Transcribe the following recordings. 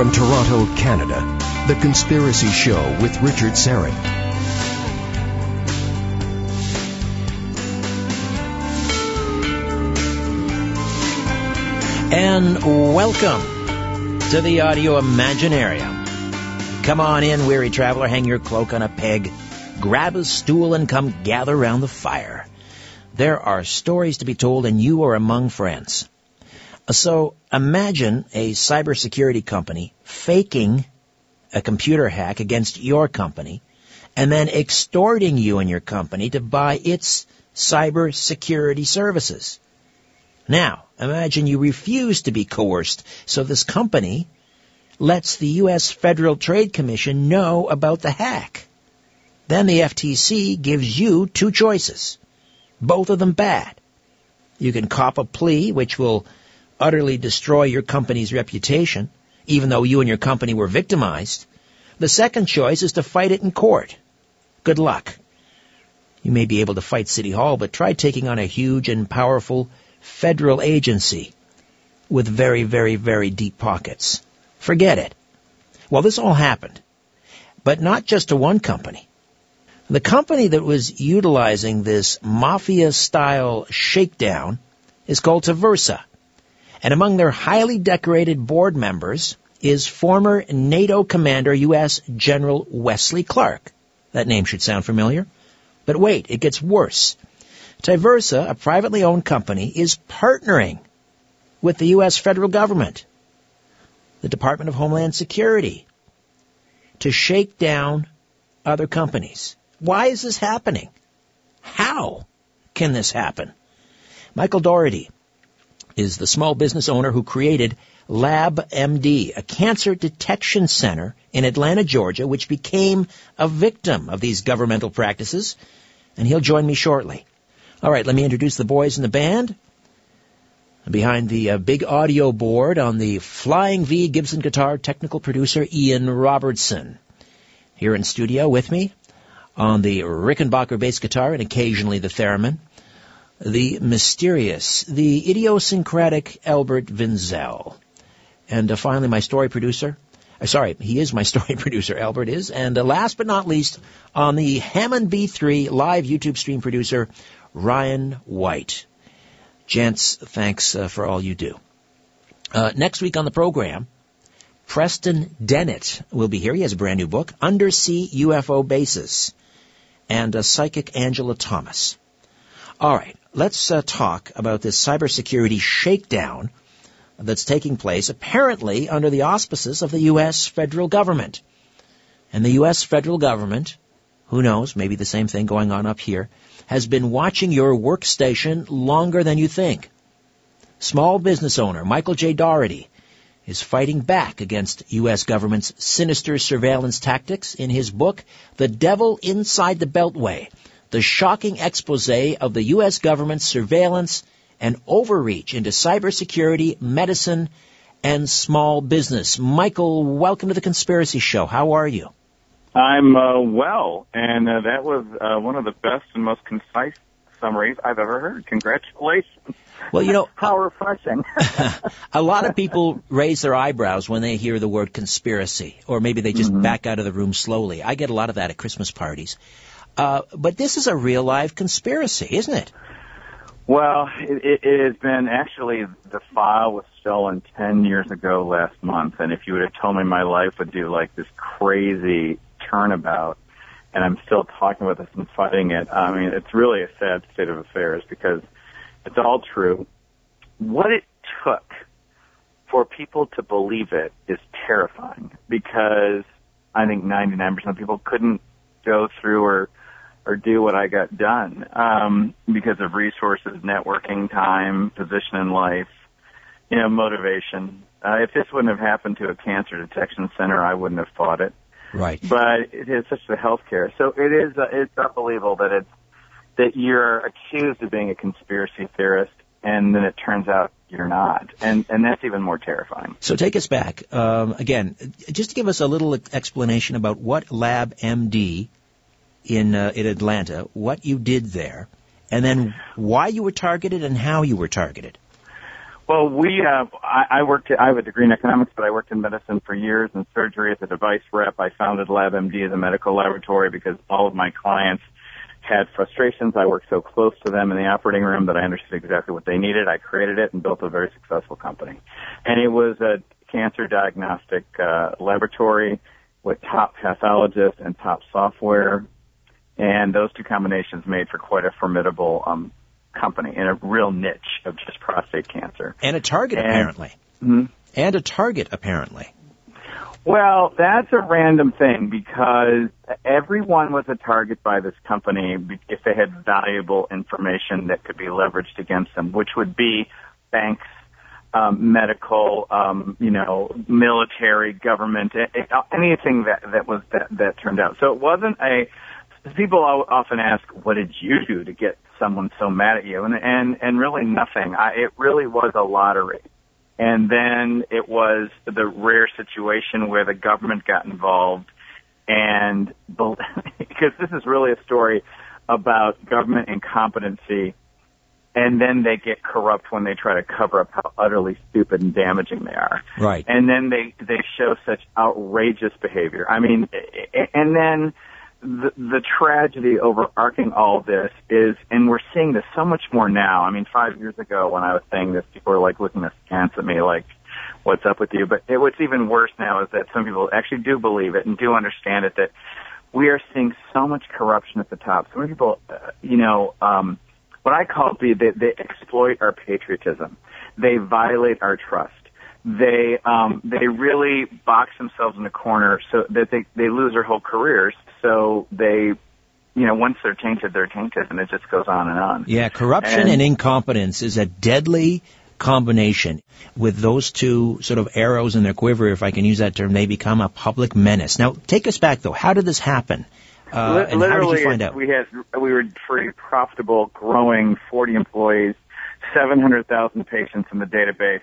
From Toronto, Canada, The Conspiracy Show with Richard Syrett. And welcome to the Audio Imaginarium. Come on in, weary traveler, hang your cloak on a peg, grab a stool, and come gather round the fire. There are stories to be told, and you are among friends. So imagine a cybersecurity company faking a computer hack against your company and then extorting you and your company to buy its cybersecurity services. Now, imagine you refuse to be coerced, so this company lets the U.S. Federal Trade Commission know about the hack. Then the FTC gives you two choices, both of them bad. You can cop a plea, which will utterly destroy your company's reputation, even though you and your company were victimized. The second choice is to fight it in court. Good luck. You may be able to fight City Hall, but try taking on a huge and powerful federal agency with very, very, very deep pockets. Forget it. Well, this all happened, but not just to one company. The company that was utilizing this mafia style shakedown is called Tiversa. And among their highly decorated board members is former NATO commander U.S. General Wesley Clark. That name should sound familiar. But wait, it gets worse. Tiversa, a privately owned company, is partnering with the U.S. federal government, the Department of Homeland Security, to shake down other companies. Why is this happening? How can this happen? Michael Daugherty is the small business owner who created LabMD, a cancer detection center in Atlanta, Georgia, which became a victim of these governmental practices, and he'll join me shortly. All right, let me introduce the boys in the band. Behind the uh, big audio board on the Flying V Gibson guitar, technical producer Ian Robertson. Here in studio with me on the Rickenbacker bass guitar and occasionally the theremin, the mysterious, the idiosyncratic Albert Vinzel. And uh, finally, my story producer, uh, sorry, he is my story producer, Albert is. And uh, last but not least, on the Hammond B3 live YouTube stream producer, Ryan White. Gents, thanks uh, for all you do. Uh, next week on the program, Preston Dennett will be here. He has a brand new book, Undersea UFO Bases, and a psychic Angela Thomas. All right, let's uh, talk about this cybersecurity shakedown that's taking place apparently under the auspices of the U.S. federal government. And the U.S. federal government, who knows, maybe the same thing going on up here, has been watching your workstation longer than you think. Small business owner Michael J. Daugherty is fighting back against U.S. government's sinister surveillance tactics in his book, The Devil Inside the Beltway, the shocking expose of the U.S. government's surveillance and overreach into cybersecurity, medicine, and small business. Michael, welcome to the Conspiracy Show. How are you? I'm uh, well, and uh, that was uh, one of the best and most concise summaries I've ever heard. Congratulations. Well, you know, how refreshing. a lot of people raise their eyebrows when they hear the word conspiracy, or maybe they just mm-hmm. back out of the room slowly. I get a lot of that at Christmas parties. Uh, but this is a real live conspiracy, isn't it? Well, it, it, it has been actually the file was stolen ten years ago last month, and if you would have told me my life would do like this crazy turnabout, and I'm still talking about this and fighting it. I mean, it's really a sad state of affairs because it's all true. What it took for people to believe it is terrifying because I think 99% of people couldn't go through or or do what I got done um, because of resources, networking, time, position in life, you know, motivation. Uh, if this wouldn't have happened to a cancer detection center, I wouldn't have fought it. Right. But it is such a healthcare. So it is, uh, it's unbelievable that it's, that you're accused of being a conspiracy theorist and then it turns out you're not. And, and that's even more terrifying. So take us back. Um, again, just to give us a little explanation about what LabMD in, uh, in Atlanta, what you did there, and then why you were targeted and how you were targeted. Well, we I, I worked. I have a degree in economics, but I worked in medicine for years and surgery as a device rep. I founded LabMD as a medical laboratory because all of my clients had frustrations. I worked so close to them in the operating room that I understood exactly what they needed. I created it and built a very successful company, and it was a cancer diagnostic uh, laboratory with top pathologists and top software, and those two combinations made for quite a formidable um, company in a real niche of just prostate cancer. And a target, And- apparently. Mhm. And a target, apparently. Well, that's a random thing because everyone was a target by this company if they had valuable information that could be leveraged against them, which would be banks, um, medical, um, you know, military, government, anything that that was that, that turned out. So it wasn't a. People often ask, "What did you do to get someone so mad at you?" And and and really nothing. I, it really was a lottery. And then it was the rare situation where the government got involved and because this is really a story about government incompetency and then they get corrupt when they try to cover up how utterly stupid and damaging they are. Right. And then they they show such outrageous behavior. I mean, and then the, the tragedy overarching all this is, and we're seeing this so much more now. I mean, five years ago when I was saying this, people were like looking askance at me like, what's up with you? But it, what's even worse now is that some people actually do believe it and do understand it that we are seeing so much corruption at the top. So many people, uh, you know, um, what I call it, they, they exploit our patriotism. They violate our trust. They um, they really box themselves in a corner so that they they lose their whole careers. So they, you know, once they're tainted, they're tainted, and it just goes on and on. Yeah, corruption And- and incompetence is a deadly combination. With those two sort of arrows in their quiver, if I can use that term, they become a public menace. Now, take us back though. How did this happen? Uh, and how Literally, did you find out? we had we were pretty profitable, growing, 40 employees, 700,000 patients in the database,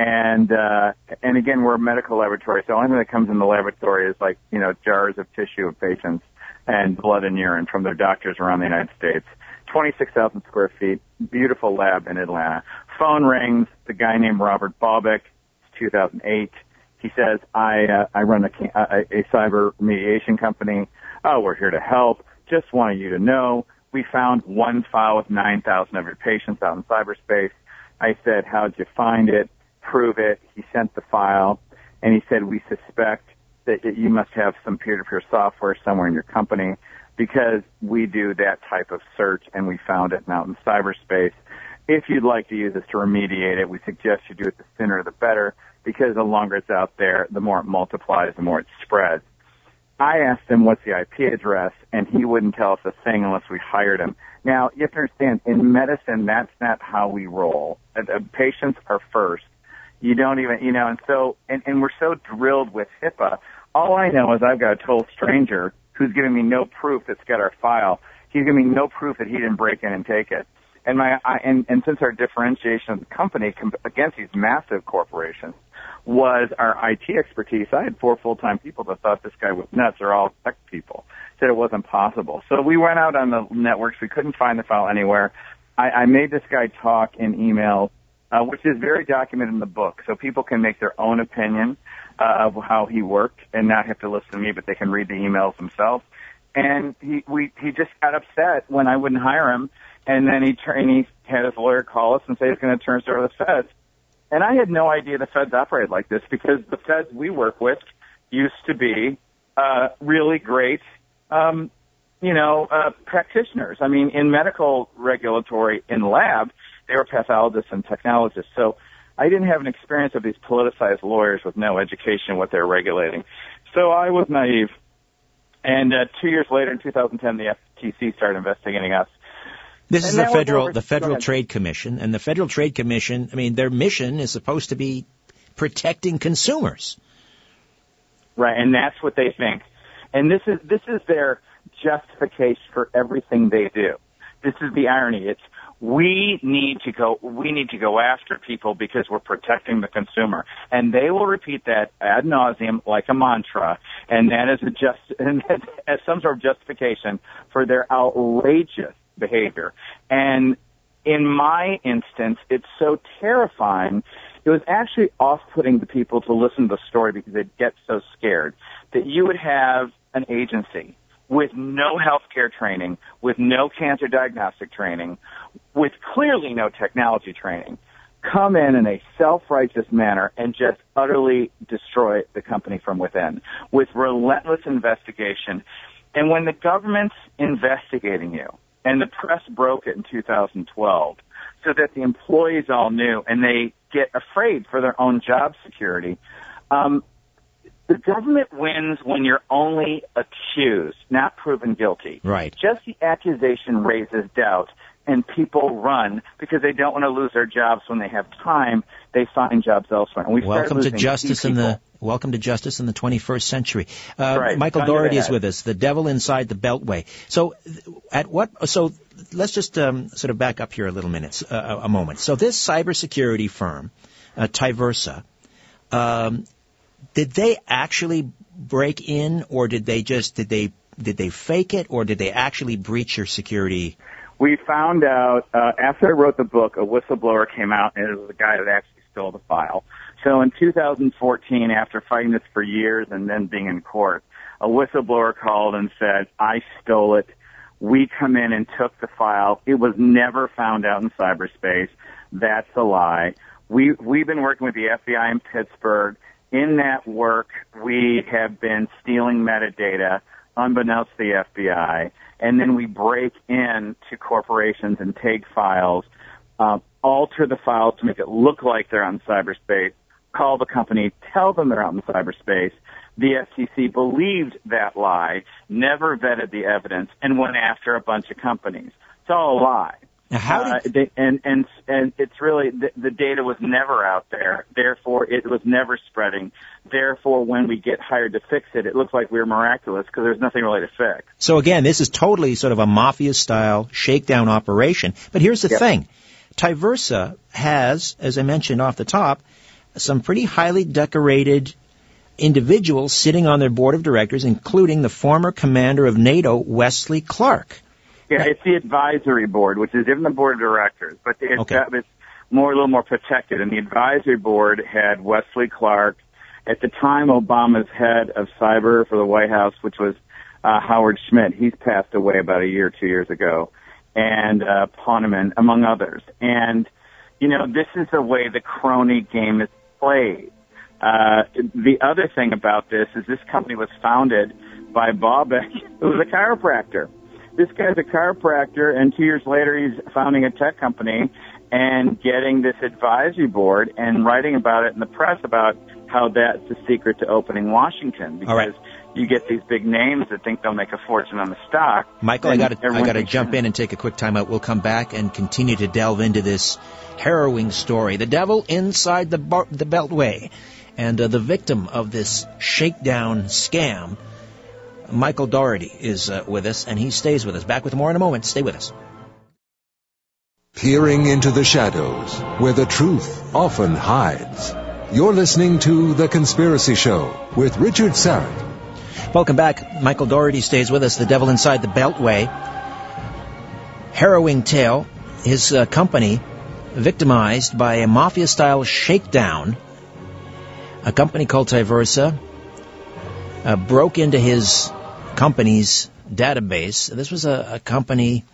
and uh, and again, we're a medical laboratory, so anything that comes in the laboratory is like you know jars of tissue of patients and blood and urine from their doctors around the United States. 26,000 square feet, beautiful lab in Atlanta. Phone rings. The guy named Robert Boback. It's 2008. He says, I, uh, I run a, a, a cyber mediation company. Oh, we're here to help. Just wanted you to know we found one file with 9,000 of your patients out in cyberspace. I said, how'd you find it? Prove it. He sent the file and he said, we suspect that you must have some peer-to-peer software somewhere in your company because we do that type of search and we found it out in cyberspace. If you'd like to use this to remediate it, we suggest you do it the sooner the better because the longer it's out there, the more it multiplies, the more it spreads. I asked him what's the IP address and he wouldn't tell us a thing unless we hired him. Now, you have to understand, in medicine, that's not how we roll. Uh, uh, Patients are first. You don't even, you know, and so, and, and we're so drilled with HIPAA. All I know is I've got a total stranger who's giving me no proof that's got our file. He's giving me no proof that he didn't break in and take it. And my, I, and, and since our differentiation of the company com- against these massive corporations was our IT expertise, I had four full-time people that thought this guy was nuts. They're all tech people. Said it wasn't possible. So we went out on the networks. We couldn't find the file anywhere. I, I made this guy talk in emails, uh, which is very documented in the book, so people can make their own opinion uh, of how he worked and not have to listen to me, but they can read the emails themselves. And he we he just got upset when I wouldn't hire him, and then he and he had his lawyer call us and say he's going to turn us over to the feds. And I had no idea the feds operated like this because the feds we work with used to be uh, really great, um, you know, uh, practitioners. I mean, in medical regulatory in lab, they were pathologists and technologists. So I didn't have an experience of these politicized lawyers with no education what they're regulating. So I was naive. And uh, two years later, in 2010, the FTC started investigating us. This And is the federal over- the Federal. Trade Commission, and the Federal Trade Commission. I mean, their mission is supposed to be protecting consumers. Right, and that's what they think. And this is this is their justification for everything they do. This is the irony. It's we need to go we need to go after people because we're protecting the consumer. And they will repeat that ad nauseum like a mantra and that is a just and that's as some sort of justification for their outrageous behavior. And in my instance, it's so terrifying. It was actually off-putting to people to listen to the story because they'd get so scared that you would have an agency with no healthcare training, with no cancer diagnostic training, with clearly no technology training, come in in a self-righteous manner and just utterly destroy the company from within with relentless investigation. And when the government's investigating you, and the press broke it in 2012, so that the employees all knew, and they get afraid for their own job security, um, the government wins when you're only accused, not proven guilty. Right. Just the accusation raises doubt and people run because they don't want to lose their jobs when they have time. They find jobs elsewhere. And we welcome to justice in the welcome to justice in the 21st century. Uh, right. Michael Daugherty is with us. The devil inside the Beltway. So, at what? So let's just um, sort of back up here a little minute, uh, a moment. So this cybersecurity firm, uh, Tiversa. Um, did they actually break in, or did they just did they did they fake it, or did they actually breach your security? We found out uh, after I wrote the book, a whistleblower came out, and it was the guy that actually stole the file. So in 2014, after fighting this for years and then being in court, a whistleblower called and said, "I stole it." We come in and took the file. It was never found out in cyberspace. That's a lie. We we've been working with the FBI in Pittsburgh in that work, we have been stealing metadata unbeknownst to the FBI, and then we break in to corporations and take files, uh, alter the files to make it look like they're on cyberspace, call the company, tell them they're out in cyberspace. The FTC believed that lie, never vetted the evidence, and went after a bunch of companies. It's all a lie. Now, how did... uh, they, and and and it's really the, the data was never out there. Therefore, it was never spreading. Therefore, when we get hired to fix it, it looks like we are miraculous because there's nothing really to fix. So again, this is totally sort of a mafia-style shakedown operation. But here's the Yep. thing: Tiversa has, as I mentioned off the top, some pretty highly decorated individuals sitting on their board of directors, including the former commander of NATO, Wesley Clark. Yeah, it's the advisory board, which is different than the board of directors, but it's, Okay. uh, it's more a little more protected. And the advisory board had Wesley Clark, at the time Obama's head of cyber for the White House, which was uh, Howard Schmidt. He's passed away about a year two years ago, and uh, Ponemon, among others. And you know, this is the way the crony game is played. Uh, the other thing about this is this company was founded by Bob, who was a chiropractor this guy's a chiropractor, and two years later he's founding a tech company and getting this advisory board and writing about it in the press about how that's the secret to opening Washington because All right. you get these big names that think they'll make a fortune on the stock. Michael, I got to I got to jump in and take a quick time out. We'll come back and continue to delve into this harrowing story: the devil inside the bar- the Beltway, and uh, the victim of this shakedown scam. Michael Daugherty is uh, with us, and he stays with us. Back with more in a moment. Stay with us. Peering into the shadows, where the truth often hides. You're listening to The Conspiracy Show with Richard Syrett. Welcome back. Michael Daugherty stays with us. The devil inside the Beltway. Harrowing tale. His uh, company victimized by a mafia-style shakedown. A company called Tiversa uh, broke into his company's database. This was a, a company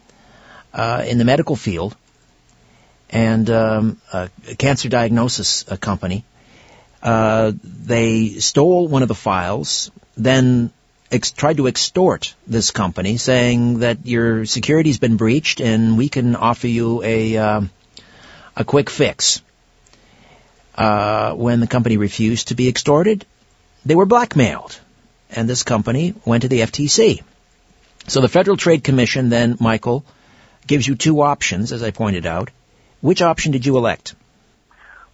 uh, in the medical field and um, a cancer diagnosis uh company. Uh, they stole one of the files, then ex- tried to extort this company, saying that your security's been breached and we can offer you a um a quick fix. Uh, when the company refused to be extorted, they were blackmailed, and this company went to the FTC. So the Federal Trade Commission then, Michael, gives you two options, as I pointed out. Which option did you elect?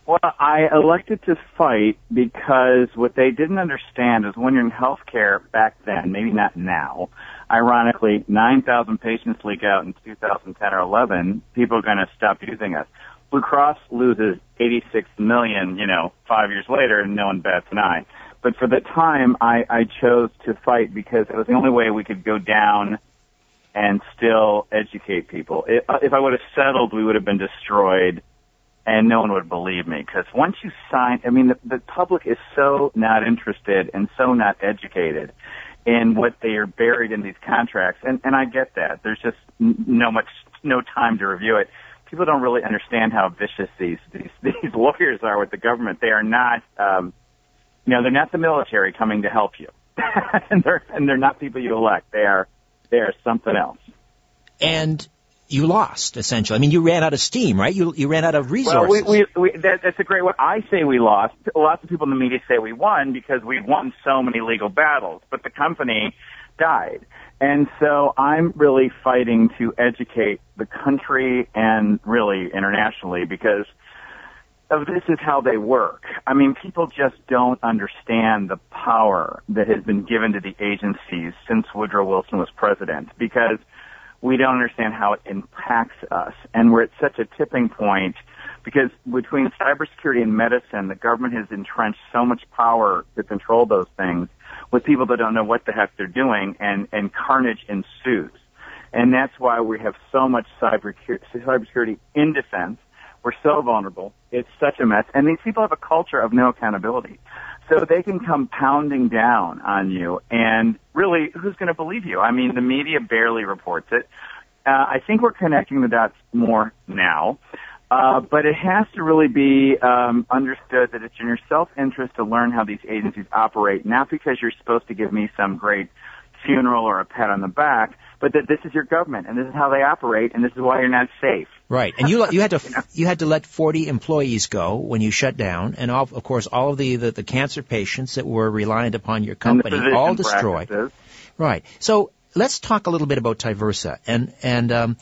Well, I elected to fight because what they didn't understand is when you're in healthcare back then, maybe not now, ironically, 9,000 patients leak out in 2010 or 11, people are going to stop using us. Blue Cross loses 86 million, you know, five years later, and no one bats an eye. But for the time, I, I chose to fight because it was the only way we could go down and still educate people. If, if I would have settled, we would have been destroyed and no one would believe me because once you sign, I mean, the, the public is so not interested and so not educated in what they are buried in these contracts, and and I get that. There's just no much no time to review it. People don't really understand how vicious these these these lawyers are with the government. They are not, um, you know, they're not the military coming to help you, and they're and they're not people you elect. They are they are something else. And you lost essentially. I mean, you ran out of steam, right? You you ran out of resources. Well, we, we, we that, that's a great one. I say we lost. Lots of people in the media say we won because we won so many legal battles, but the company died. And so I'm really fighting to educate the country and really internationally because of this is how they work. I mean, people just don't understand the power that has been given to the agencies since Woodrow Wilson was president because we don't understand how it impacts us. And we're at such a tipping point because between cybersecurity and medicine, the government has entrenched so much power to control those things with people that don't know what the heck they're doing and, and carnage ensues. And that's why we have so much cybersecurity in defense. We're so vulnerable. It's such a mess. And these people have a culture of no accountability. So they can come pounding down on you, and really, who's going to believe you? I mean, the media barely reports it. Uh, I think we're connecting the dots more now, uh, but it has to really be um, understood that it's in your self-interest to learn how these agencies operate, not because you're supposed to give me some great funeral or a pat on the back, but that this is your government and this is how they operate and this is why you're not safe. Right, and you you had to you had to let 40 employees go when you shut down, and all, of course all of the, the, the cancer patients that were reliant upon your company all destroyed. Practices. Right. So let's talk a little bit about Tiversa and and um,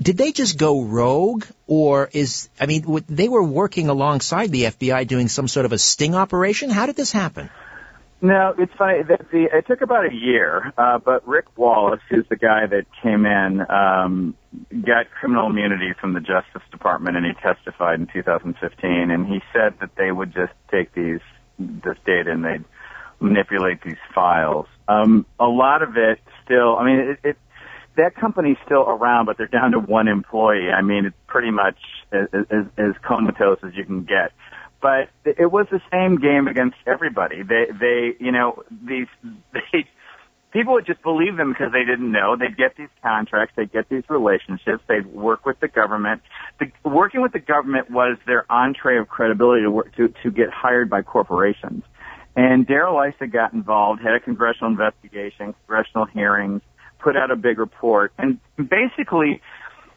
did they just go rogue, or is I mean they were working alongside the FBI doing some sort of a sting operation? How did this happen? No, it's funny. the, it took about a year, uh, but Rick Wallace, who's the guy that came in, um, got criminal immunity from the Justice Department, and he testified in 2015. And he said that they would just take these this data and they'd manipulate these files. Um, a lot of it still. I mean, it, it that company's still around, but they're down to one employee. I mean, it's pretty much as, as, as comatose as you can get but it was the same game against everybody. They, they, you know, these, they, people would just believe them because they didn't know. They'd get these contracts, they'd get these relationships, they'd work with the government. The, working with the government was their entree of credibility to work, to, to get hired by corporations. And Darrell Issa got involved, had a congressional investigation, congressional hearings, put out a big report, and basically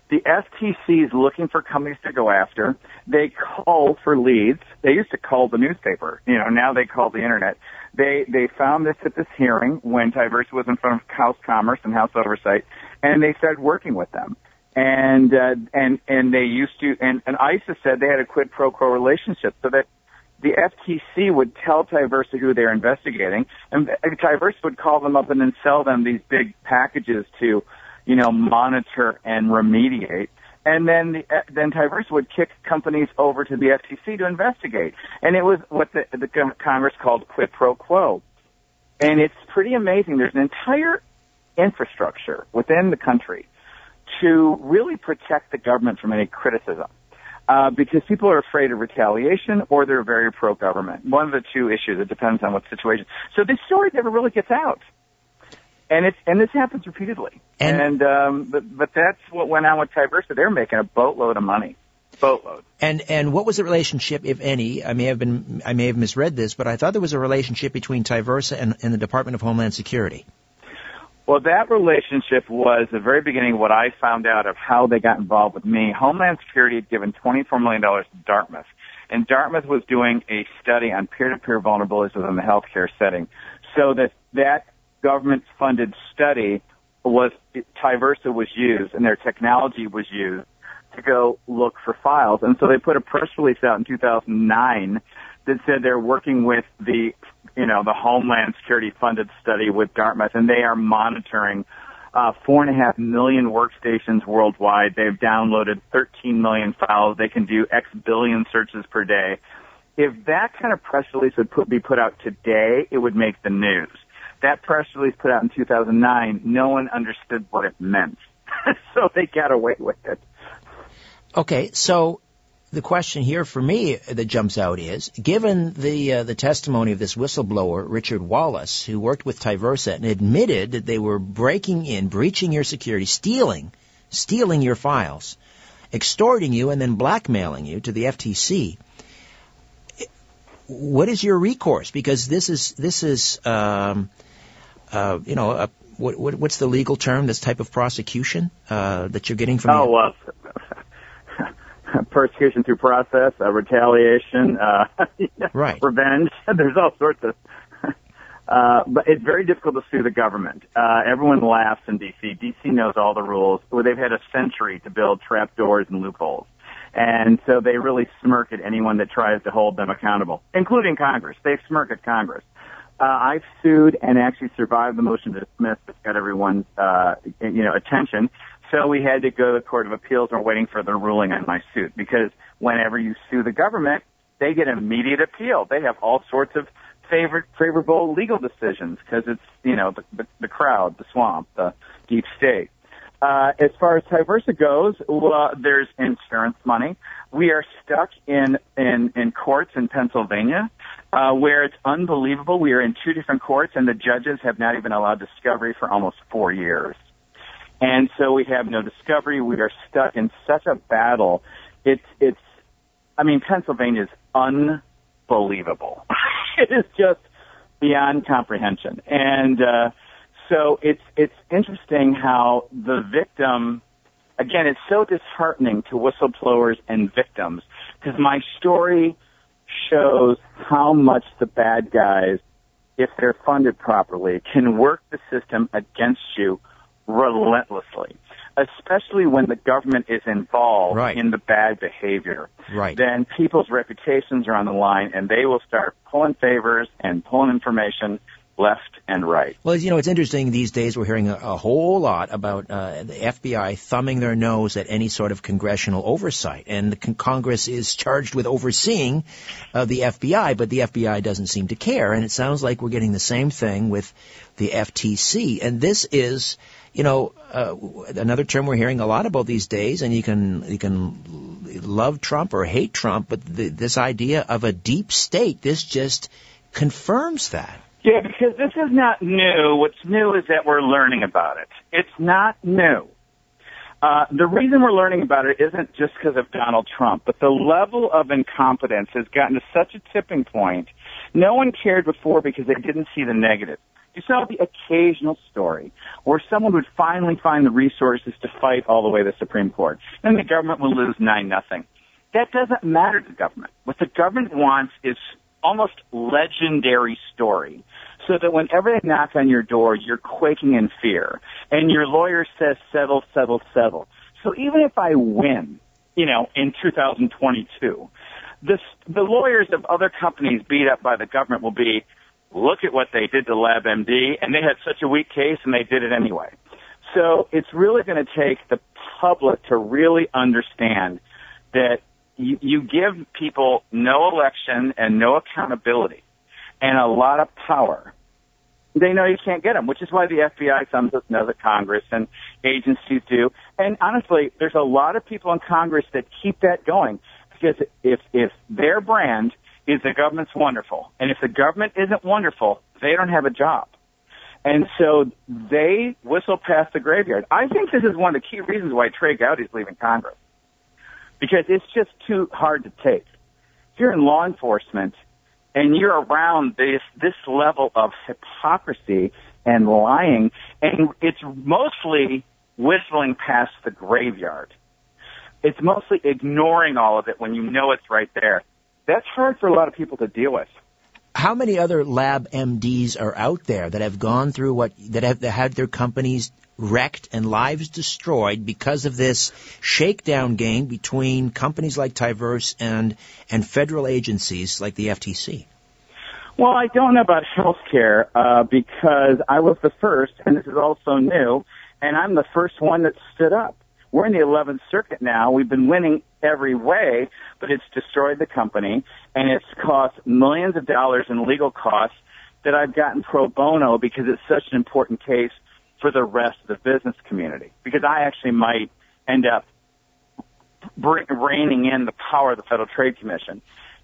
the FTC is looking for companies to go after. They call for leads. They used to call the newspaper. You know, now they call the internet. They they found this at this hearing when Tiversa was in front of House Commerce and House Oversight, and they started working with them. And uh, and and they used to and, and Issa said they had a quid pro quo relationship, so that the FTC would tell Tiversa who they're investigating, and Tiversa would call them up and then sell them these big packages to you know, monitor and remediate. And then the, uh, then Tiversa would kick companies over to the FTC to investigate. And it was what the, the Congress called quid pro quo. And it's pretty amazing. There's an entire infrastructure within the country to really protect the government from any criticism. Uh, because people are afraid of retaliation or they're very pro-government. One of the two issues. It depends on what situation. So this story never really gets out and it's and this happens repeatedly. And, and um, but but that's what went on with Tiversa. They're making a boatload of money. Boatload. And and what was the relationship, if any? I may have been I may have misread this, but I thought there was a relationship between Tiversa and, and the Department of Homeland Security. Well, that relationship was the very beginning of what I found out of how they got involved with me. Homeland Security had given $24 million to Dartmouth, and Dartmouth was doing a study on peer-to-peer vulnerabilities within the healthcare setting. So that that government funded study was Tiversa was used and their technology was used to go look for files. And so they put a press release out in 2009 that said they're working with the, you know, the Homeland Security funded study with Dartmouth and they are monitoring uh, four and a half million workstations worldwide. They've downloaded 13 million files. They can do X billion searches per day. If that kind of press release would put, be put out today, it would make the news That press release put out in 2009, no one understood what it meant. so they got away with it. Okay, so the question here for me that jumps out is, given the uh, the testimony of this whistleblower Richard Wallace, who worked with Tiversa and admitted that they were breaking in, breaching your security, stealing, stealing your files, extorting you, and then blackmailing you to the FTC. What is your recourse? Because this is this is um, uh, you know a, what, what, what's the legal term? This type of prosecution uh, that you're getting from? Oh well, persecution through process, uh, retaliation, uh, right. revenge. There's all sorts of. Uh, but it's very difficult to sue the government. Uh, everyone laughs in DC. DC knows all the rules. Well, they've had a century to build trapdoors and loopholes. And so they really smirk at anyone that tries to hold them accountable, including Congress. They smirk at Congress. Uh, I've sued and actually survived the motion to dismiss that's got everyone's, uh, you know, attention. So we had to go to the Court of Appeals and we're waiting for the ruling on my suit because whenever you sue the government, they get immediate appeal. They have all sorts of favorite, favorable legal decisions because it's, you know, the, the, the crowd, the swamp, the deep state. Uh, as far as Tiversa goes, well, there's insurance money. We are stuck in, in, in courts in Pennsylvania, uh, where it's unbelievable. We are in two different courts and the judges have not even allowed discovery for almost four years. And so we have no discovery. We are stuck in such a battle. It's, it's, I mean, Pennsylvania is unbelievable. it is just beyond comprehension. And, uh, so it's, it's interesting how the victim, again, it's so disheartening to whistleblowers and victims because my story shows how much the bad guys, if they're funded properly, can work the system against you relentlessly, especially when the government is involved right. in the bad behavior. Right. Then people's reputations are on the line and they will start pulling favors and pulling information left and right. Well, you know, it's interesting these days. We're hearing a, a whole lot about uh, the FBI thumbing their nose at any sort of congressional oversight, and the con- Congress is charged with overseeing uh, the FBI, but the FBI doesn't seem to care. And it sounds like we're getting the same thing with the FTC, and this is you know, uh, another term we're hearing a lot about these days, and you can you can love Trump or hate Trump, but the, this idea of a deep state, this just confirms that. Yeah, because this is not new. What's new is that we're learning about it. It's not new. Uh, the reason we're learning about it isn't just because of Donald Trump, but the level of incompetence has gotten to such a tipping point. No one cared before because they didn't see the negative. You saw the occasional story where someone would finally find the resources to fight all the way to the Supreme Court. and the government would lose nine nothing. That doesn't matter to the government. What the government wants is almost legendary story so that whenever they knock on your door, you're quaking in fear and your lawyer says settle, settle, settle. So even if I win, you know, in 2022, the, the lawyers of other companies beat up by the government will be, look at what they did to LabMD, and they had such a weak case, and they did it anyway. So it's really going to take the public to really understand that you, you give people no election and no accountability and a lot of power. They know you can't get them, which is why the FBI thumbs us know that Congress and agencies do. And honestly, there's a lot of people in Congress that keep that going because if if their brand is the government's wonderful. And if the government isn't wonderful, they don't have a job. And so they whistle past the graveyard. I think this is one of the key reasons why Trey Gowdy is leaving Congress. Because it's just too hard to take. If you're in law enforcement and you're around this, this level of hypocrisy and lying, and it's mostly whistling past the graveyard. It's mostly ignoring all of it when you know it's right there that's hard for a lot of people to deal with. How many other lab MDs are out there that have gone through what that have that had their companies wrecked and lives destroyed because of this shakedown game between companies like Tyverse and and federal agencies like the FTC? Well, I don't know about healthcare uh, because I was the first, and this is also new, and I'm the first one that stood up. We're in the 11th Circuit now. We've been winning every way, but it's destroyed the company and it's cost millions of dollars in legal costs that I've gotten pro bono because it's such an important case for the rest of the business community. Because I actually might end up reining in the power of the Federal Trade Commission.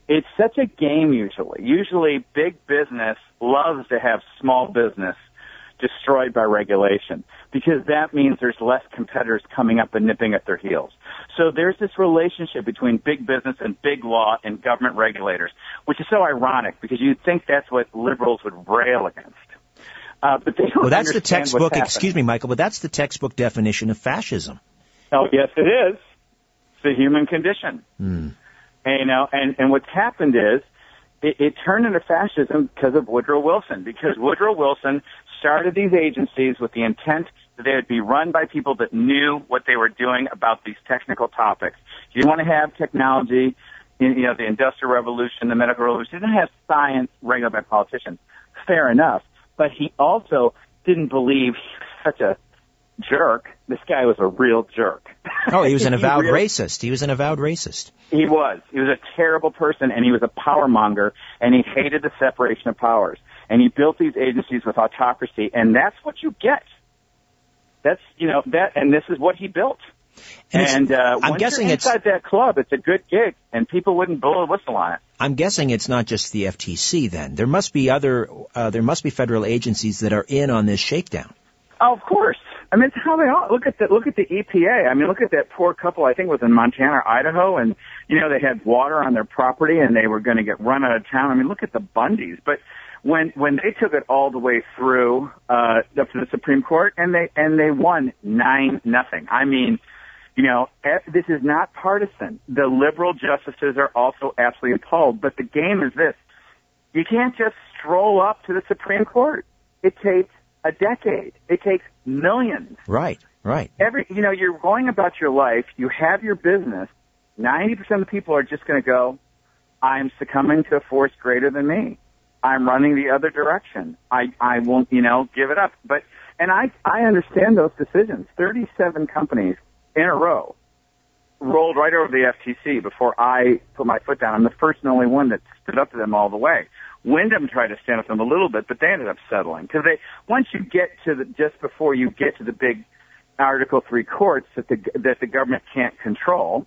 It's such a game usually. Usually big business loves to have small business destroyed by regulation because that means there's less competitors coming up and nipping at their heels. So there's this relationship between big business and big law and government regulators, which is so ironic because you'd think that's what liberals would rail against. Uh, but they don't well, that's the textbook. Excuse me, Michael, but that's the textbook definition of fascism. Oh, yes, it is. It's the human condition. Hmm. And, you know, and, and what's happened is it, it turned into fascism because of Woodrow Wilson, because Woodrow Wilson started these agencies with the intent that they would be run by people that knew what they were doing about these technical topics. You want to have technology, you know, the industrial revolution, the medical revolution. You didn't have science regulated by politicians. Fair enough. But he also didn't believe such a jerk. This guy was a real jerk. Oh, he was an avowed really- racist. He was an avowed racist. He was. He was a terrible person and he was a power monger and he hated the separation of powers. And he built these agencies with autocracy and that's what you get. That's, you know, that, and this is what he built. And And, uh, I'm guessing it's- inside that club, it's a good gig and people wouldn't blow a whistle on it. I'm guessing it's not just the FTC then. There must be other, uh, there must be federal agencies that are in on this shakedown. Oh, of course. I mean, it's how they all look at the look at the EPA. I mean, look at that poor couple. I think was in Montana, or Idaho, and you know they had water on their property and they were going to get run out of town. I mean, look at the Bundys. But when when they took it all the way through uh, up to the Supreme Court and they and they won nine nothing. I mean, you know, this is not partisan. The liberal justices are also absolutely appalled. But the game is this: you can't just stroll up to the Supreme Court. It takes a decade. It takes millions. Right, right. Every, you know, you're going about your life. You have your business. 90% of the people are just going to go, I'm succumbing to a force greater than me. I'm running the other direction. I, I won't, you know, give it up. But, and I, I understand those decisions. 37 companies in a row rolled right over the FTC before I put my foot down. I'm the first and only one that stood up to them all the way. Wyndham tried to stand up to them a little bit, but they ended up settling because they once you get to the just before you get to the big Article Three courts that the that the government can't control,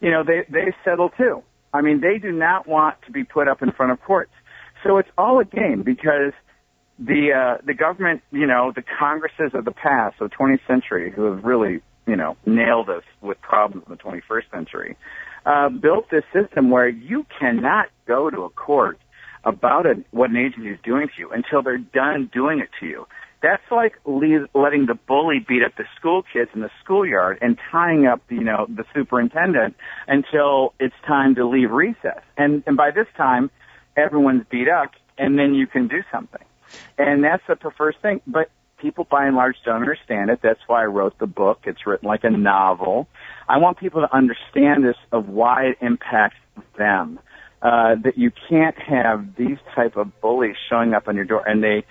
you know they they settle too. I mean they do not want to be put up in front of courts, so it's all a game because the uh, the government, you know, the Congresses of the past, of the 20th century, who have really you know nailed us with problems in the 21st century, uh, built this system where you cannot go to a court about it, what an agency is doing to you until they're done doing it to you. That's like le- letting the bully beat up the school kids in the schoolyard and tying up, you know, the superintendent until it's time to leave recess. And, and by this time, everyone's beat up and then you can do something. And that's the first thing. But people by and large don't understand it. That's why I wrote the book. It's written like a novel. I want people to understand this of why it impacts them uh, that you can't have these type of bullies showing up on your door, and they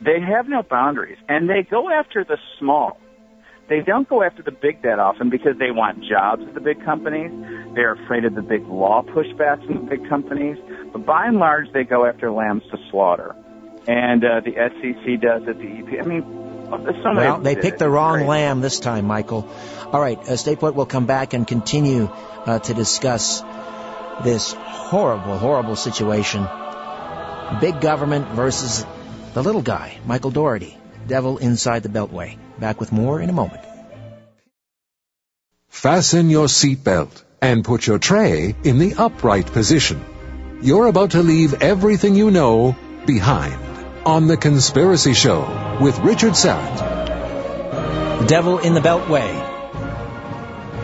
they have no boundaries, and they go after the small. They don't go after the big that often because they want jobs at the big companies. They're afraid of the big law pushbacks from the big companies. But by and large, they go after lambs to slaughter. And uh, the SEC does it. The EP. I mean, some Well, they picked the wrong Great. lamb this time, Michael. All right, uh, stay put. We'll come back and continue uh, to discuss this horrible, horrible situation. Big government versus the little guy, Michael Daugherty, devil inside the beltway. Back with more in a moment. Fasten your seatbelt and put your tray in the upright position. You're about to leave everything you know behind on The Conspiracy Show with Richard Syrett. The devil in the beltway.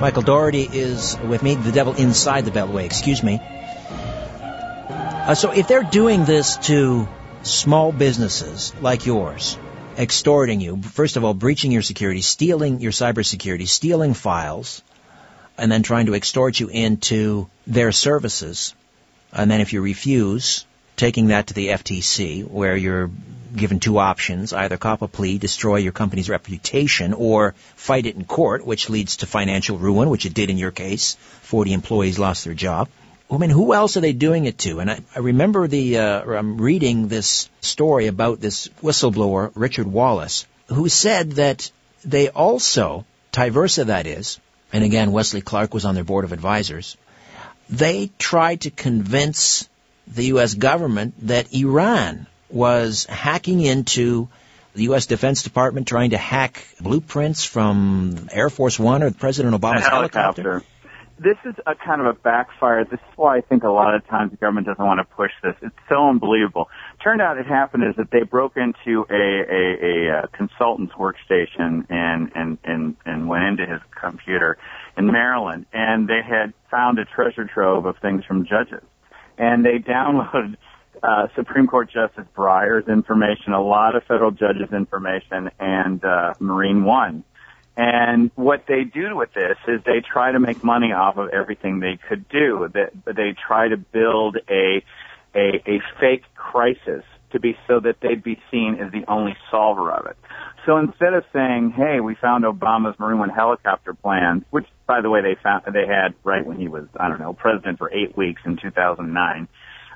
Michael Daugherty is with me, the devil inside the beltway, excuse me. Uh, so if they're doing this to small businesses like yours, extorting you, first of all, breaching your security, stealing your cybersecurity, stealing files, and then trying to extort you into their services, and then if you refuse, taking that to the FTC, where you're given two options, either cop a plea, destroy your company's reputation, or fight it in court, which leads to financial ruin, which it did in your case. 40 employees lost their job. I mean, who else are they doing it to? And I, I remember the, uh, I'm reading this story about this whistleblower, Richard Wallace, who said that they also, Tiversa that is, and again, Wesley Clark was on their board of advisors, they tried to convince the U.S. government that Iran was hacking into the U.S. Defense Department, trying to hack blueprints from Air Force One or President Obama's helicopter. helicopter. This is a kind of a backfire. This is why I think a lot of times the government doesn't want to push this. It's so unbelievable. Turned out it happened is that they broke into a, a, a, a consultant's workstation and, and, and, and went into his computer in Maryland and they had found a treasure trove of things from judges. And they downloaded uh, Supreme Court Justice Breyer's information, a lot of federal judges' information, and uh, Marine One. And what they do with this is they try to make money off of everything they could do. That they try to build a, a a fake crisis to be so that they'd be seen as the only solver of it. So instead of saying, "Hey, we found Obama's Marine One helicopter plans," which, by the way, they found they had right when he was I don't know president for eight weeks in 2009,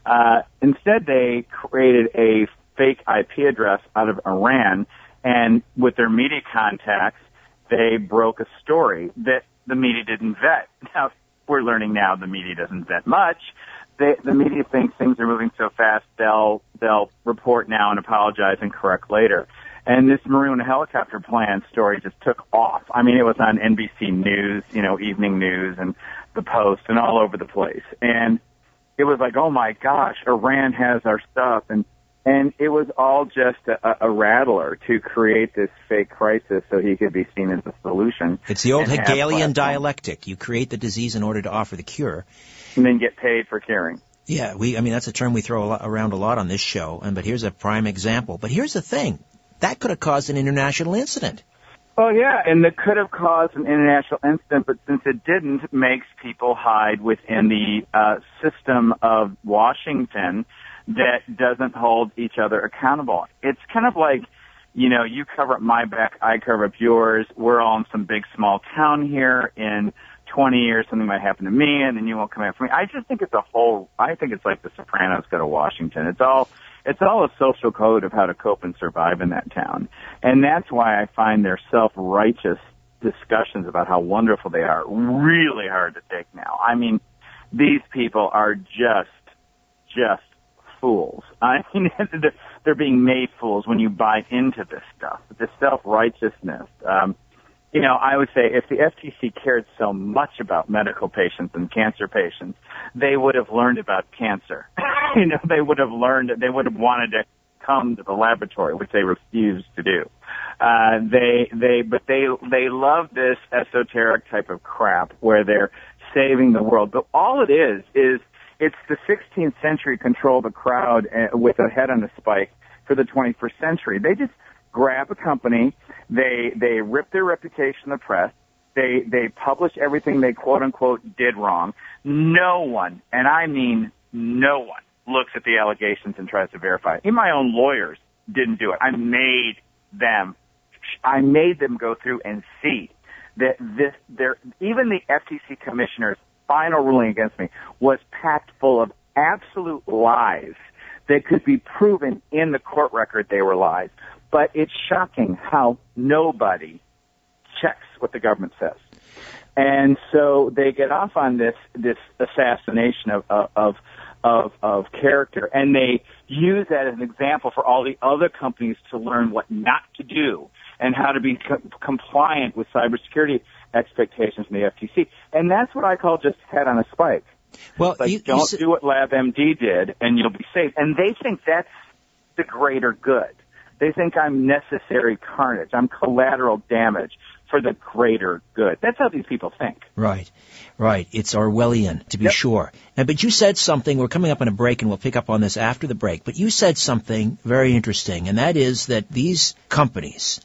uh, instead they created a fake IP address out of Iran, and with their media contacts, they broke a story that the media didn't vet. Now we're learning now the media doesn't vet much. They, the media thinks things are moving so fast they'll they'll report now and apologize and correct later. And this Maroon helicopter plan story just took off. I mean, it was on NBC News, you know, Evening News and the Post and all over the place. And it was like, oh my gosh, Iran has our stuff. And and it was all just a, a rattler to create this fake crisis so he could be seen as a solution. It's the old Hegelian dialectic. You create the disease in order to offer the cure. And then get paid for curing. Yeah, we, I mean, that's a term we throw a lot, around a lot on this show, and, but here's a prime example. But here's the thing. That could have caused an international incident. Oh yeah, and that could have caused an international incident, but since it didn't, it makes people hide within the uh, system of Washington that doesn't hold each other accountable. It's kind of like, you know, you cover up my back, I cover up yours. We're all in some big small town here. In 20 years, something might happen to me, and then you won't come after me. I just think it's a whole. I think it's like The Sopranos go to Washington. It's all. It's all a social code of how to cope and survive in that town, and that's why I find their self-righteous discussions about how wonderful they are really hard to take now. I mean, these people are just, just fools. I mean, they're being made fools when you buy into this stuff. The self-righteousness. Um, you know, I would say if the FTC cared so much about medical patients and cancer patients, they would have learned about cancer. you know, they would have learned, they would have wanted to come to the laboratory, which they refuse to do. Uh, they, they, but they, they love this esoteric type of crap where they're saving the world. But all it is, is it's the 16th century control the crowd uh, with a head on a spike for the 21st century. They just grab a company, they they rip their reputation in the press, they they publish everything they quote unquote did wrong. No one, and I mean no one, looks at the allegations and tries to verify. It. Even my own lawyers didn't do it. I made them. I made them go through and see that this there even the FTC commissioner's final ruling against me was packed full of absolute lies that could be proven in the court record they were lies. But it's shocking how nobody checks what the government says. And so they get off on this, this assassination of, of, of, of character and they use that as an example for all the other companies to learn what not to do and how to be co- compliant with cybersecurity expectations from the FTC. And that's what I call just head on a spike. Well, like, you, don't you, do what LabMD did and you'll be safe. And they think that's the greater good. They think I'm necessary carnage. I'm collateral damage for the greater good. That's how these people think. Right, right. It's Orwellian, to be Yep. sure. Now, but you said something, we're coming up on a break and we'll pick up on this after the break, but you said something very interesting, and that is that these companies,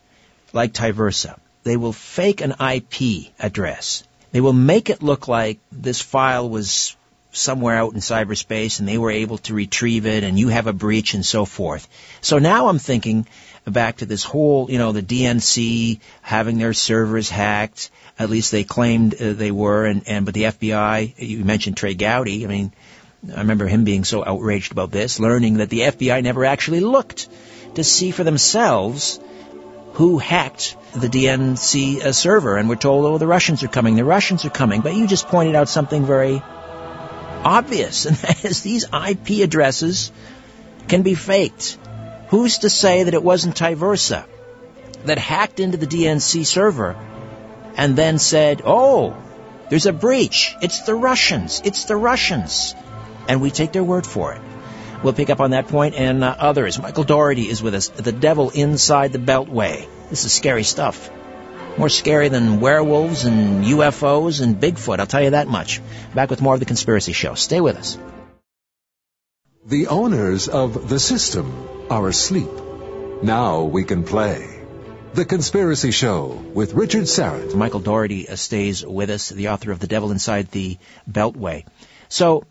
like Tiversa, they will fake an IP address. They will make it look like this file was somewhere out in cyberspace and they were able to retrieve it and you have a breach and so forth. So now I'm thinking back to this whole, you know, the DNC having their servers hacked. At least they claimed uh, they were and, and, but the FBI, you mentioned Trey Gowdy. I mean, I remember him being so outraged about this, learning that the FBI never actually looked to see for themselves who hacked the DNC uh, server. And we're told, oh, the Russians are coming, the Russians are coming. But you just pointed out something very obvious, and that is these IP addresses can be faked. Who's to say that it wasn't Tiversa that hacked into the DNC server and then said, oh, there's a breach. It's the Russians. It's the Russians. And we take their word for it. We'll pick up on that point and uh, others. Michael Daugherty is with us. The devil inside the Beltway. This is scary stuff. More scary than werewolves and UFOs and Bigfoot, I'll tell you that much. Back with more of The Conspiracy Show. Stay with us. The owners of the system are asleep. Now we can play. The Conspiracy Show with Richard Syrett. Michael Daugherty uh, stays with us, the author of The Devil Inside the Beltway. So,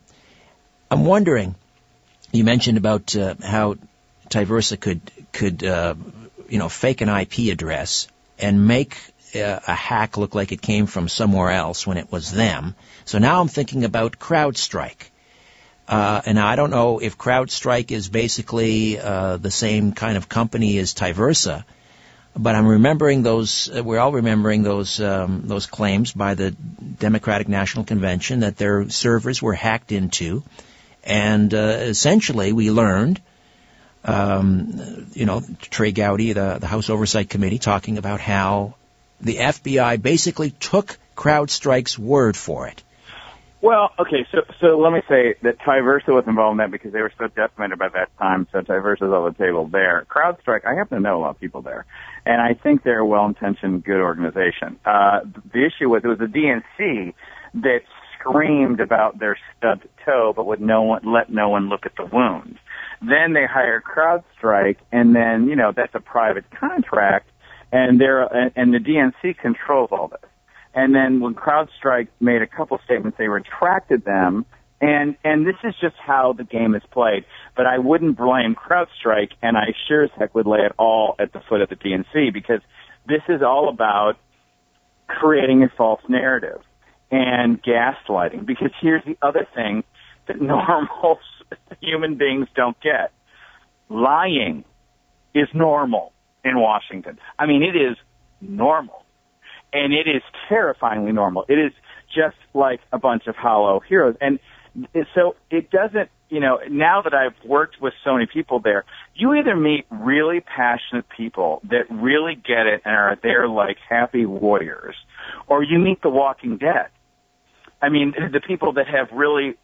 I'm wondering, you mentioned about uh, how Tiversa could, could, uh, you know, fake an IP address and make uh, a hack look like it came from somewhere else when it was them. So now I'm thinking about CrowdStrike. Uh, and I don't know if CrowdStrike is basically uh, the same kind of company as Tiversa, but I'm remembering those. Uh, we're all remembering those um, those claims by the Democratic National Convention that their servers were hacked into, and uh, essentially we learned um, you know, Trey Gowdy, the, the House Oversight Committee, talking about how the FBI basically took CrowdStrike's word for it. Well, okay, so so let me say that Tiversa was involved in that because they were so decimated by that time. So Tiversa's on the table there. CrowdStrike, I happen to know a lot of people there, and I think they're a well-intentioned, good organization. Uh, the issue was it was the DNC that screamed about their stubbed toe, but would no one let no one look at the wound. Then they hire CrowdStrike, and then you know that's a private contract, and they're and the DNC controls all this. And then when CrowdStrike made a couple statements, they retracted them. And and this is just how the game is played. But I wouldn't blame CrowdStrike, and I sure as heck would lay it all at the foot of the DNC because this is all about creating a false narrative and gaslighting. Because here's the other thing that normal human beings don't get. Lying is normal in Washington. I mean, it is normal. And it is terrifyingly normal. It is just like a bunch of hollow heroes. And so it doesn't, you know, now that I've worked with so many people there, you either meet really passionate people that really get it and are there like happy warriors, or you meet the walking dead. I mean, the people that have really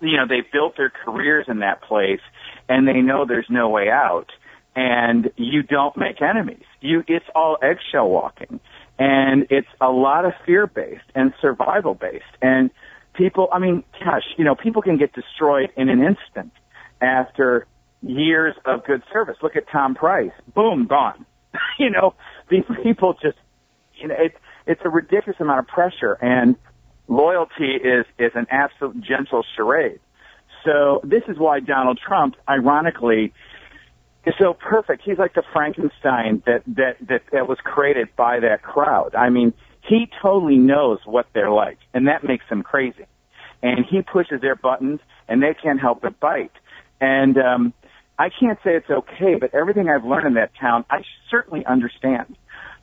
you know, they've built their careers in that place and they know there's no way out and you don't make enemies. You, it's all eggshell walking and it's a lot of fear based and survival based and people, I mean, gosh, you know, people can get destroyed in an instant after years of good service. Look at Tom Price. Boom, gone. you know, these people just, you know, it's, it's a ridiculous amount of pressure and loyalty is is an absolute gentle charade. So this is why Donald Trump, ironically, is so perfect. He's like the Frankenstein that that that, that was created by that crowd. I mean, he totally knows what they're like, and that makes him crazy. And he pushes their buttons, and they can't help but bite. And um, I can't say it's okay, but everything I've learned in that town, I certainly understand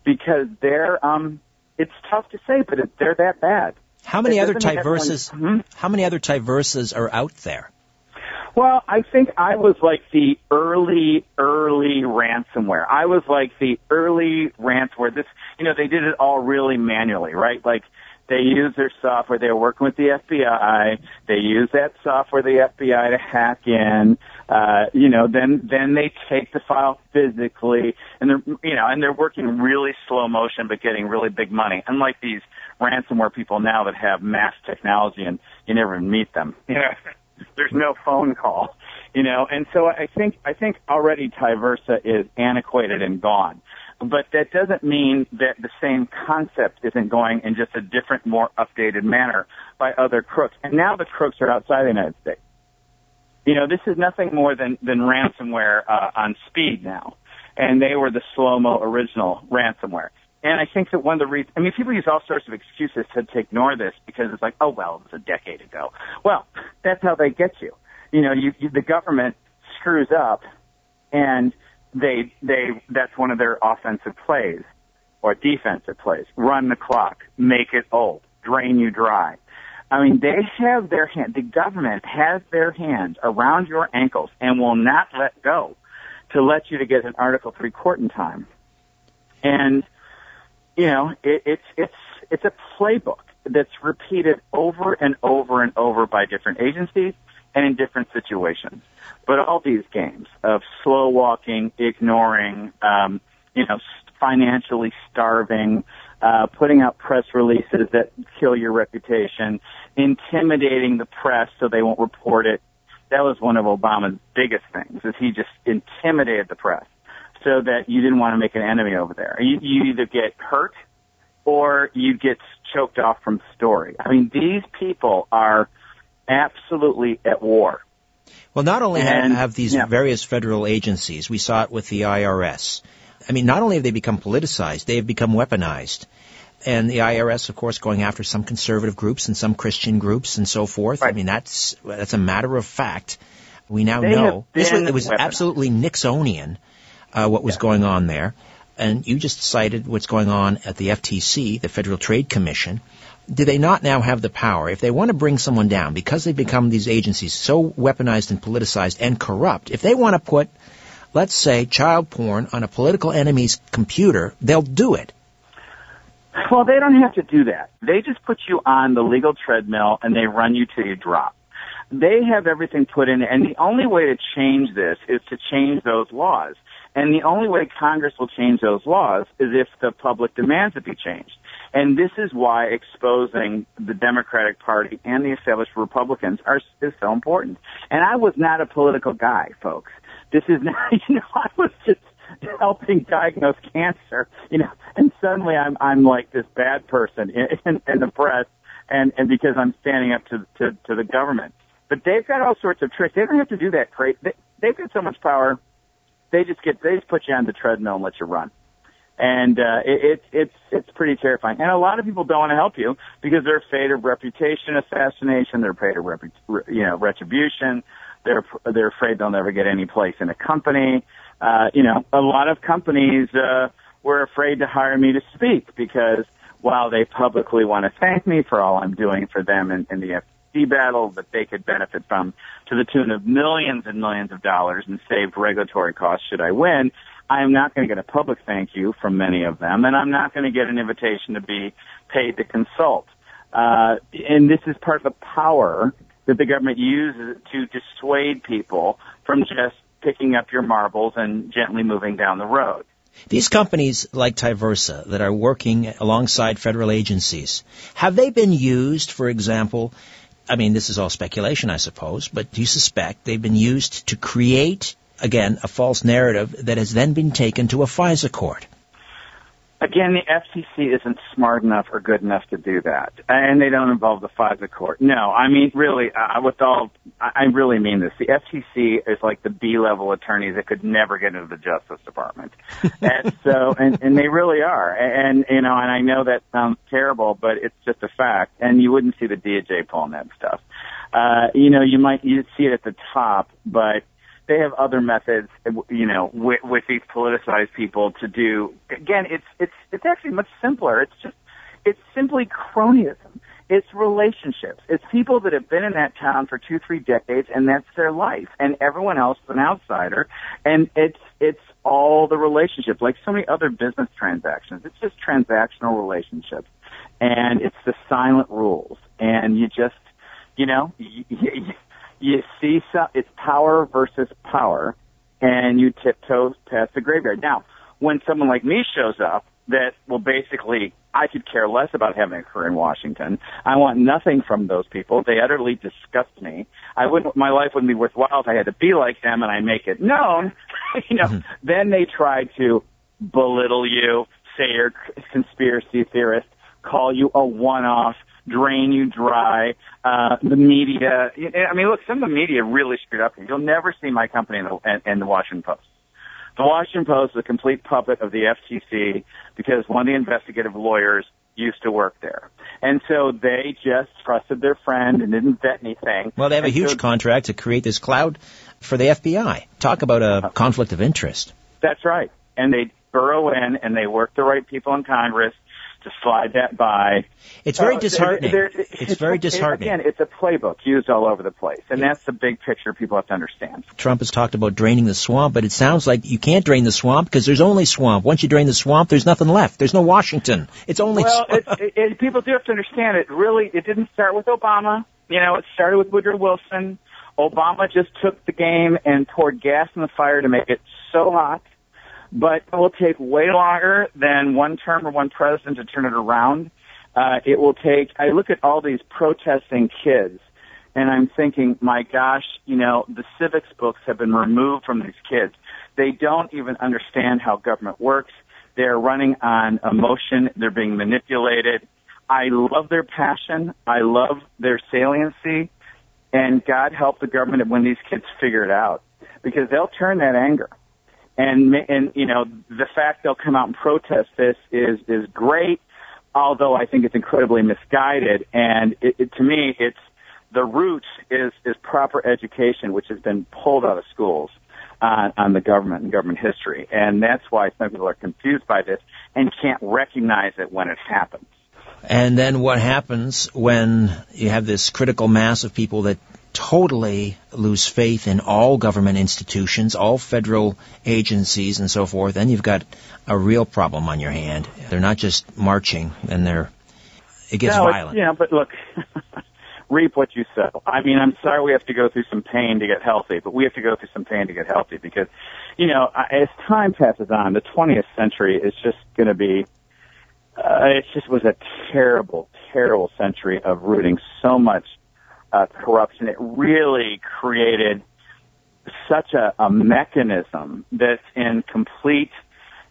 because they're. um It's tough to say, but they're that bad. How many other Tiversas? Hmm? How many other Tiversas are out there? Well, I think I was like the early, early ransomware. I was like the early ransomware. This, you know, they did it all really manually, right? Like they use their software. They're working with the FBI. They use that software, the FBI, to hack in. Uh, you know, then then they take the file physically, and they're you know, and they're working really slow motion, but getting really big money. Unlike these ransomware people now that have mass technology and you never meet them. You know, there's no phone call. You know, and so I think I think already Tiversa is antiquated and gone. But that doesn't mean that the same concept isn't going in just a different, more updated manner by other crooks. And now the crooks are outside the United States. You know, this is nothing more than, than ransomware uh, on speed now. And they were the slow-mo original ransomware. And I think that one of the reasons, I mean, people use all sorts of excuses to, to ignore this because it's like, oh, well, it was a decade ago. Well, that's how they get you. You know, you, you the government screws up and they they that's one of their offensive plays or defensive plays. Run the clock, make it old, drain you dry. I mean, they have their hand. The government has their hands around your ankles and will not let go to let you to get an Article Three court in time. And you know, it, it's it's it's a playbook that's repeated over and over and over by different agencies and in different situations. But all these games of slow walking, ignoring, um, you know, financially starving, uh, putting out press releases that kill your reputation, intimidating the press so they won't report it. That was one of Obama's biggest things, is he just intimidated the press so that you didn't want to make an enemy over there. You, you either get hurt or you get choked off from story. I mean, these people are absolutely at war. Well, not only and, have these yeah. various federal agencies, we saw it with the IRS. I mean, not only have they become politicized, they have become weaponized. And the IRS, of course, going after some conservative groups and some Christian groups and so forth. Right. I mean, that's that's a matter of fact. We now they know this was, it was weaponized. absolutely Nixonian uh, what was yeah. going on there. And you just cited what's going on at the FTC, the Federal Trade Commission do they not now have the power, if they want to bring someone down, because they've become these agencies so weaponized and politicized and corrupt, if they want to put, let's say, child porn on a political enemy's computer, they'll do it. Well, they don't have to do that. They just put you on the legal treadmill and they run you till you drop. They have everything put in, and the only way to change this is to change those laws. And the only way Congress will change those laws is if the public demands it be changed. And this is why exposing the Democratic Party and the established Republicans are is so important. And I was not a political guy, folks. This is not, you know, I was just helping diagnose cancer, you know, and suddenly I'm I'm like this bad person in, in, in the press, and and because I'm standing up to to to the government. But they've got all sorts of tricks. They don't have to do that. Crazy. They, they've got so much power. They just get they just put you on the treadmill and let you run and uh, it, it, it's it's pretty terrifying. And a lot of people don't want to help you because they're afraid of reputation assassination. They're afraid of repu- you know retribution. They're they're afraid they'll never get any place in a company. Uh, you know, a lot of companies uh, were afraid to hire me to speak because while they publicly want to thank me for all I'm doing for them in, in the FTC battle that they could benefit from to the tune of millions and millions of dollars and save regulatory costs should I win, I am not going to get a public thank you from many of them, and I'm not going to get an invitation to be paid to consult. Uh, and this is part of the power that the government uses to dissuade people from just picking up your marbles and gently moving down the road. These companies like Tiversa that are working alongside federal agencies, have they been used, for example, I mean, this is all speculation, I suppose, but do you suspect they've been used to create again, a false narrative that has then been taken to a FISA court. Again, the FCC isn't smart enough or good enough to do that, and they don't involve the FISA court. No, I mean, really, uh, with all, I really mean this. The FCC is like the B-level attorneys that could never get into the Justice Department, and so, and, and they really are. And you know, and I know that sounds terrible, but it's just a fact. And you wouldn't see the DOJ pulling that stuff. Uh, you know, you might you'd see it at the top, but they have other methods, you know, with, with these politicized people to do. Again, it's it's it's actually much simpler. It's just it's simply cronyism. It's relationships. It's people that have been in that town for two, three decades, and that's their life. And everyone else is an outsider. And it's it's all the relationships, like so many other business transactions. It's just transactional relationships, and it's the silent rules. And you just, you know, you, you, you see some, it's power versus power, and you tiptoe past the graveyard. Now, when someone like me shows up, that will basically, I could care less about having a career in Washington. I want nothing from those people. They utterly disgust me. I wouldn't, my life wouldn't be worthwhile if I had to be like them and I make it known. you know, mm-hmm. then they try to belittle you, say you're a conspiracy theorist, call you a one-off, drain you dry. Uh, the media, I mean, look, some of the media really screwed up. Here. You'll never see my company in the, in, the Washington Post. The Washington Post is a complete puppet of the FTC because one of the investigative lawyers used to work there. And so they just trusted their friend and didn't vet anything. Well, they have a huge so- contract to create this cloud for the FBI. Talk about a conflict of interest. That's right. And they burrow in and they work the right people in Congress to slide that by. It's very Uh, disheartening. there- It's very disheartening. Again, it's a playbook used all over the place, and that's the big picture people have to understand. Trump has talked about draining the swamp, but it sounds like you can't drain the swamp because there's only swamp. Once you drain the swamp, there's nothing left. There's no Washington. It's only Well, it, it, people do have to understand it. Really, it didn't start with Obama. You know, it started with Woodrow Wilson. Obama just took the game and poured gas in the fire to make it so hot. But it will take way longer than one term or one president to turn it around. Uh, it will take, I look at all these protesting kids and I'm thinking, my gosh, you know, the civics books have been removed from these kids. They don't even understand how government works. They're running on emotion. They're being manipulated. I love their passion. I love their saliency. And God help the government when these kids figure it out because they'll turn that anger. And, and, you know, the fact they'll come out and protest this is, is great, although I think it's incredibly misguided. And it, it, to me, it's, the root is, is proper education, which has been pulled out of schools on, on the government and government history. And that's why some people are confused by this and can't recognize it when it happens. And then what happens when you have this critical mass of people that totally lose faith in all government institutions, all federal agencies and so forth, then you've got a real problem on your hand. They're not just marching and they're, it gets no, violent. Yeah, but look, reap what you sow. I mean, I'm sorry we have to go through some pain to get healthy, but we have to go through some pain to get healthy because, you know, as time passes on, the 20th century is just going to be, uh, it just was a terrible, terrible century of rooting so much uh, corruption. It really created such a, a mechanism that's in complete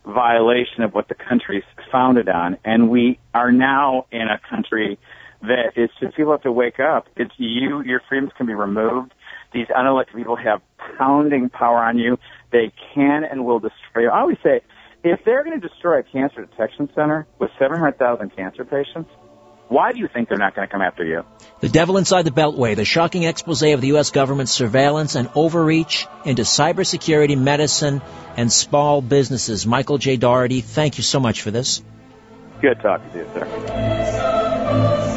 violation of what the country's founded on. And we are now in a country that is just people have to wake up. It's you, your freedoms can be removed. These unelected people have pounding power on you. They can and will destroy you. I always say, if they're going to destroy a cancer detection center with 700,000 cancer patients, why do you think they're not going to come after you? The Devil Inside the Beltway, the shocking expose of the U.S. government's surveillance and overreach into cybersecurity, medicine, and small businesses. Michael J. Daugherty, thank you so much for this. Good talking to you, sir.